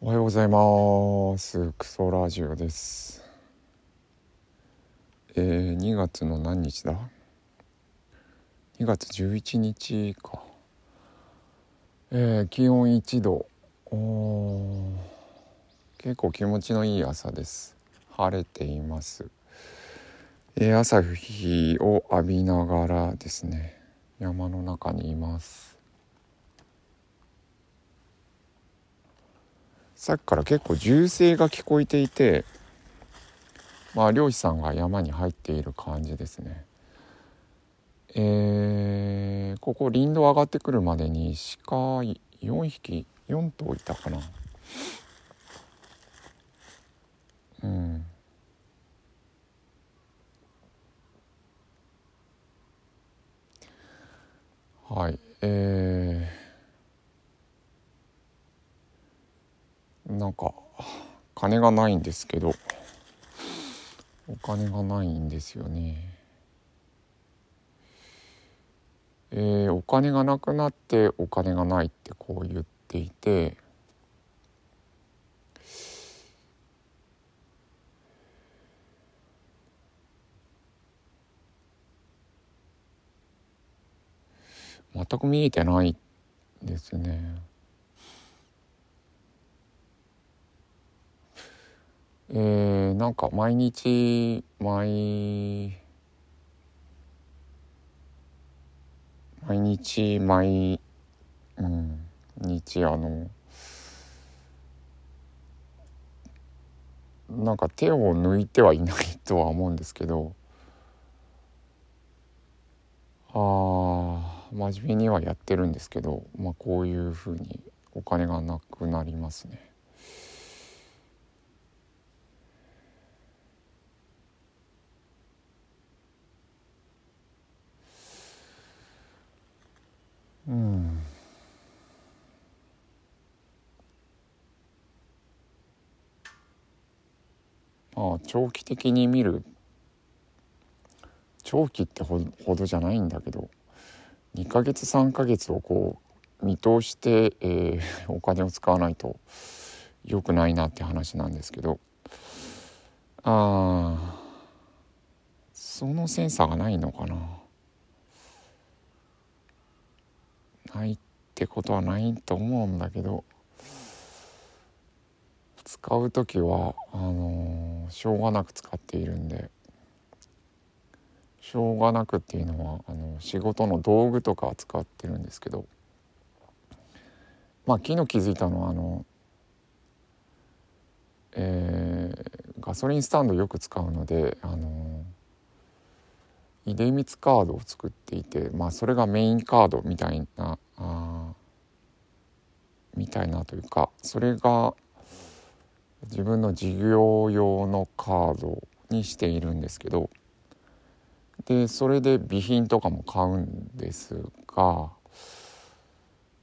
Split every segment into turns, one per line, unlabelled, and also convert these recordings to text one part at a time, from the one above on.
おはようございます。クソラジオです。えー、2月の何日だ？2月11日か。えー、気温1度。結構気持ちのいい朝です。晴れています。えー、朝日を浴びながらですね山の中にいます。さっきから結構銃声が聞こえていてまあ漁師さんが山に入っている感じですね。えー、ここ林道上がってくるまでに鹿4匹4頭いたかな。うん。はいえーなんか金がないんですけどお金がないんですよねえー、お金がなくなってお金がないってこう言っていて全く見えてないですね。えー、なんか毎日毎毎日毎、うん、日あのなんか手を抜いてはいないとは思うんですけどああ真面目にはやってるんですけど、まあ、こういうふうにお金がなくなりますね。あ長期的に見る長期ってほどじゃないんだけど2ヶ月3ヶ月をこう見通して、えー、お金を使わないと良くないなって話なんですけどあそのセンサーがないのかな。ないってことはないと思うんだけど使う時はあのー、しょうがなく使っているんで。しょうがなくっていうのはあの仕事の道具とか使ってるんですけど。まあ昨日気づいたのはあのえー、ガソリンスタンドよく使うのであの出光カードを作っていてまあそれがメインカードみたいなあみたいなというかそれが自分の事業用のカードにしているんですけどでそれで備品とかも買うんですが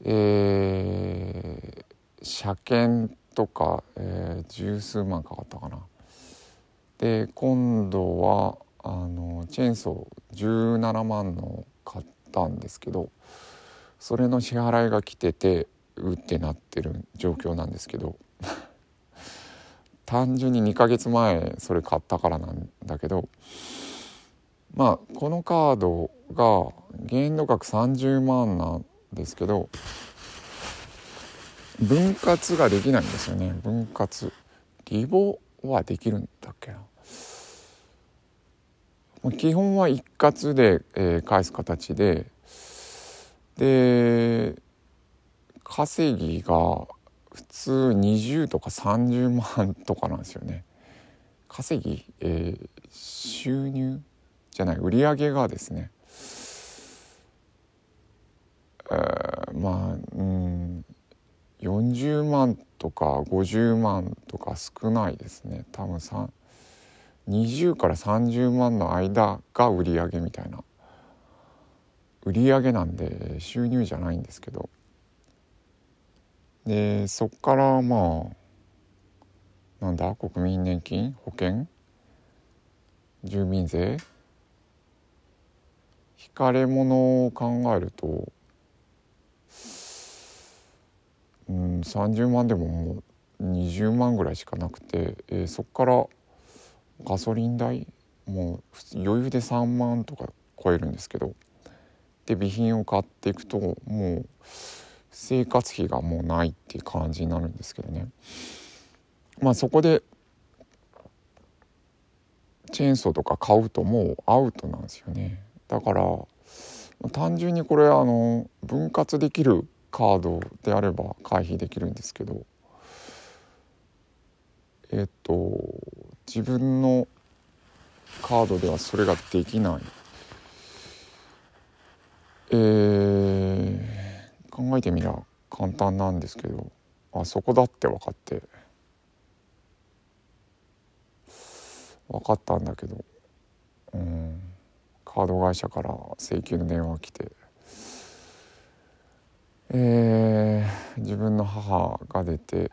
えー、車検とか、えー、十数万かかったかな。で今度はあのチェーンソー17万の買ったんですけどそれの支払いが来ててうってなってる状況なんですけど 単純に2ヶ月前それ買ったからなんだけどまあこのカードが限度額30万なんですけど分割ができないんですよね。分割。リボはできるんだっけな。基本は一括で、え、返す形でで稼ぎが普通20とか30万とかなんですよね。稼ぎ、えー、収入じゃない売上がですね、えー、まあうん40万とか50万とか少ないですね。多分20から30万の間が売り上げみたいな。売り上げなんで収入じゃないんですけど。でそっからまあなんだ国民年金？保険？住民税？引かれ物を考えるとうん30万でももう20万ぐらいしかなくて、えー、そこからガソリン代？もう余裕で3万とか超えるんですけどで備品を買っていくともう生活費がもうないっていう感じになるんですけどね。まあそこでチェーンソーとか買うともうアウトなんですよね。だから単純にこれあの分割できるカードであれば回避できるんですけど。えっと自分のカードではそれができない。えー、考えてみりゃ簡単なんですけどあそこだって分かって分かったんだけどうんカード会社から請求の電話が来てえー、自分の母が出て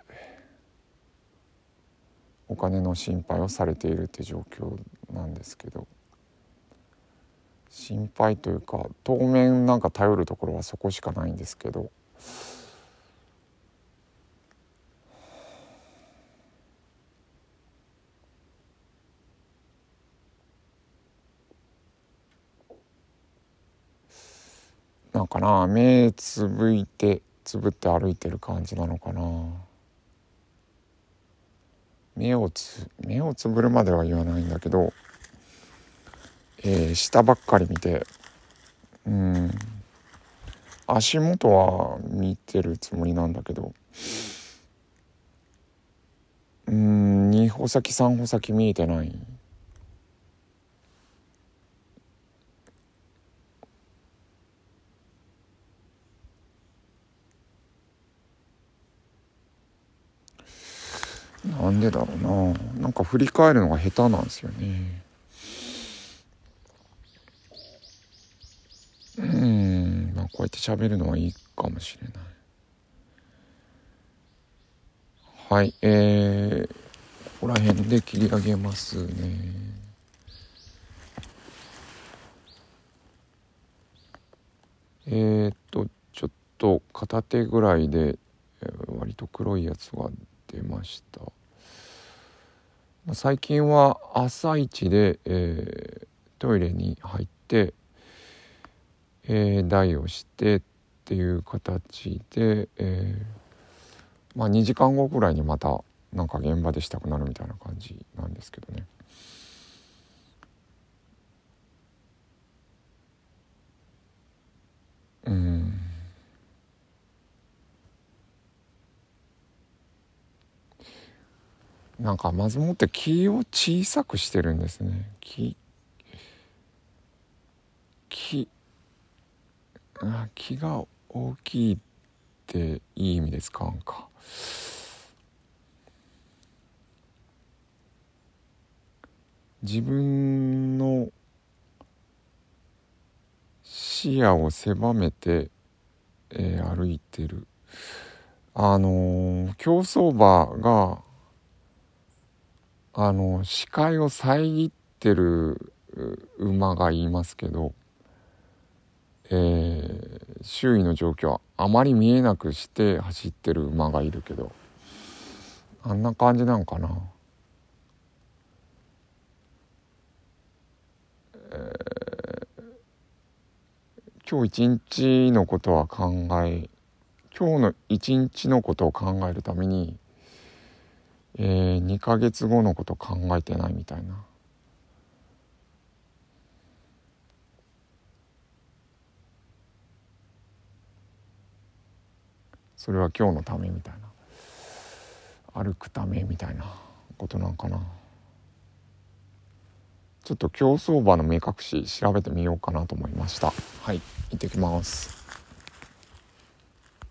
お金の心配をされているって状況なんですけど心配というか当面なんか頼るところはそこしかないんですけど。なんかな目つぶいてつぶって歩いてる感じなのかな。目をつ目をつぶるまでは言わないんだけど、えー、下ばっかり見て。うん。足元は見てるつもりなんだけど。うん2歩先3歩先見えてない。なんでだろうな。なんか振り返るのが下手なんですよね。うんまあこうやって喋るのはいいかもしれない。はいえー、ここら辺で切り上げますね。えー、っとちょっと片手ぐらいで割と黒いやつが出ました。最近は朝一で、えー、トイレに入って、えー、台をしてっていう形で、えー、まあ2時間後くらいにまたなんか現場でしたくなるみたいな感じなんですけどね。うんなんかまずもって木を小さくしてるんですね木あ木が大きいっていい意味で使うんか。自分の視野を狭めて、えー、歩いてる。あのー、競走馬があの視界を遮ってる馬がいますけど、えー、周囲の状況はあまり見えなくして走ってる馬がいるけどあんな感じなんかな。えー、今日一日のことは考え今日の一日のことを考えるためにえー、2ヶ月後のこと考えてないみたいな。それは今日のためみたいな。歩くためみたいなことなんかな。ちょっと競走馬の目隠し調べてみようかなと思いました。はい行ってきます。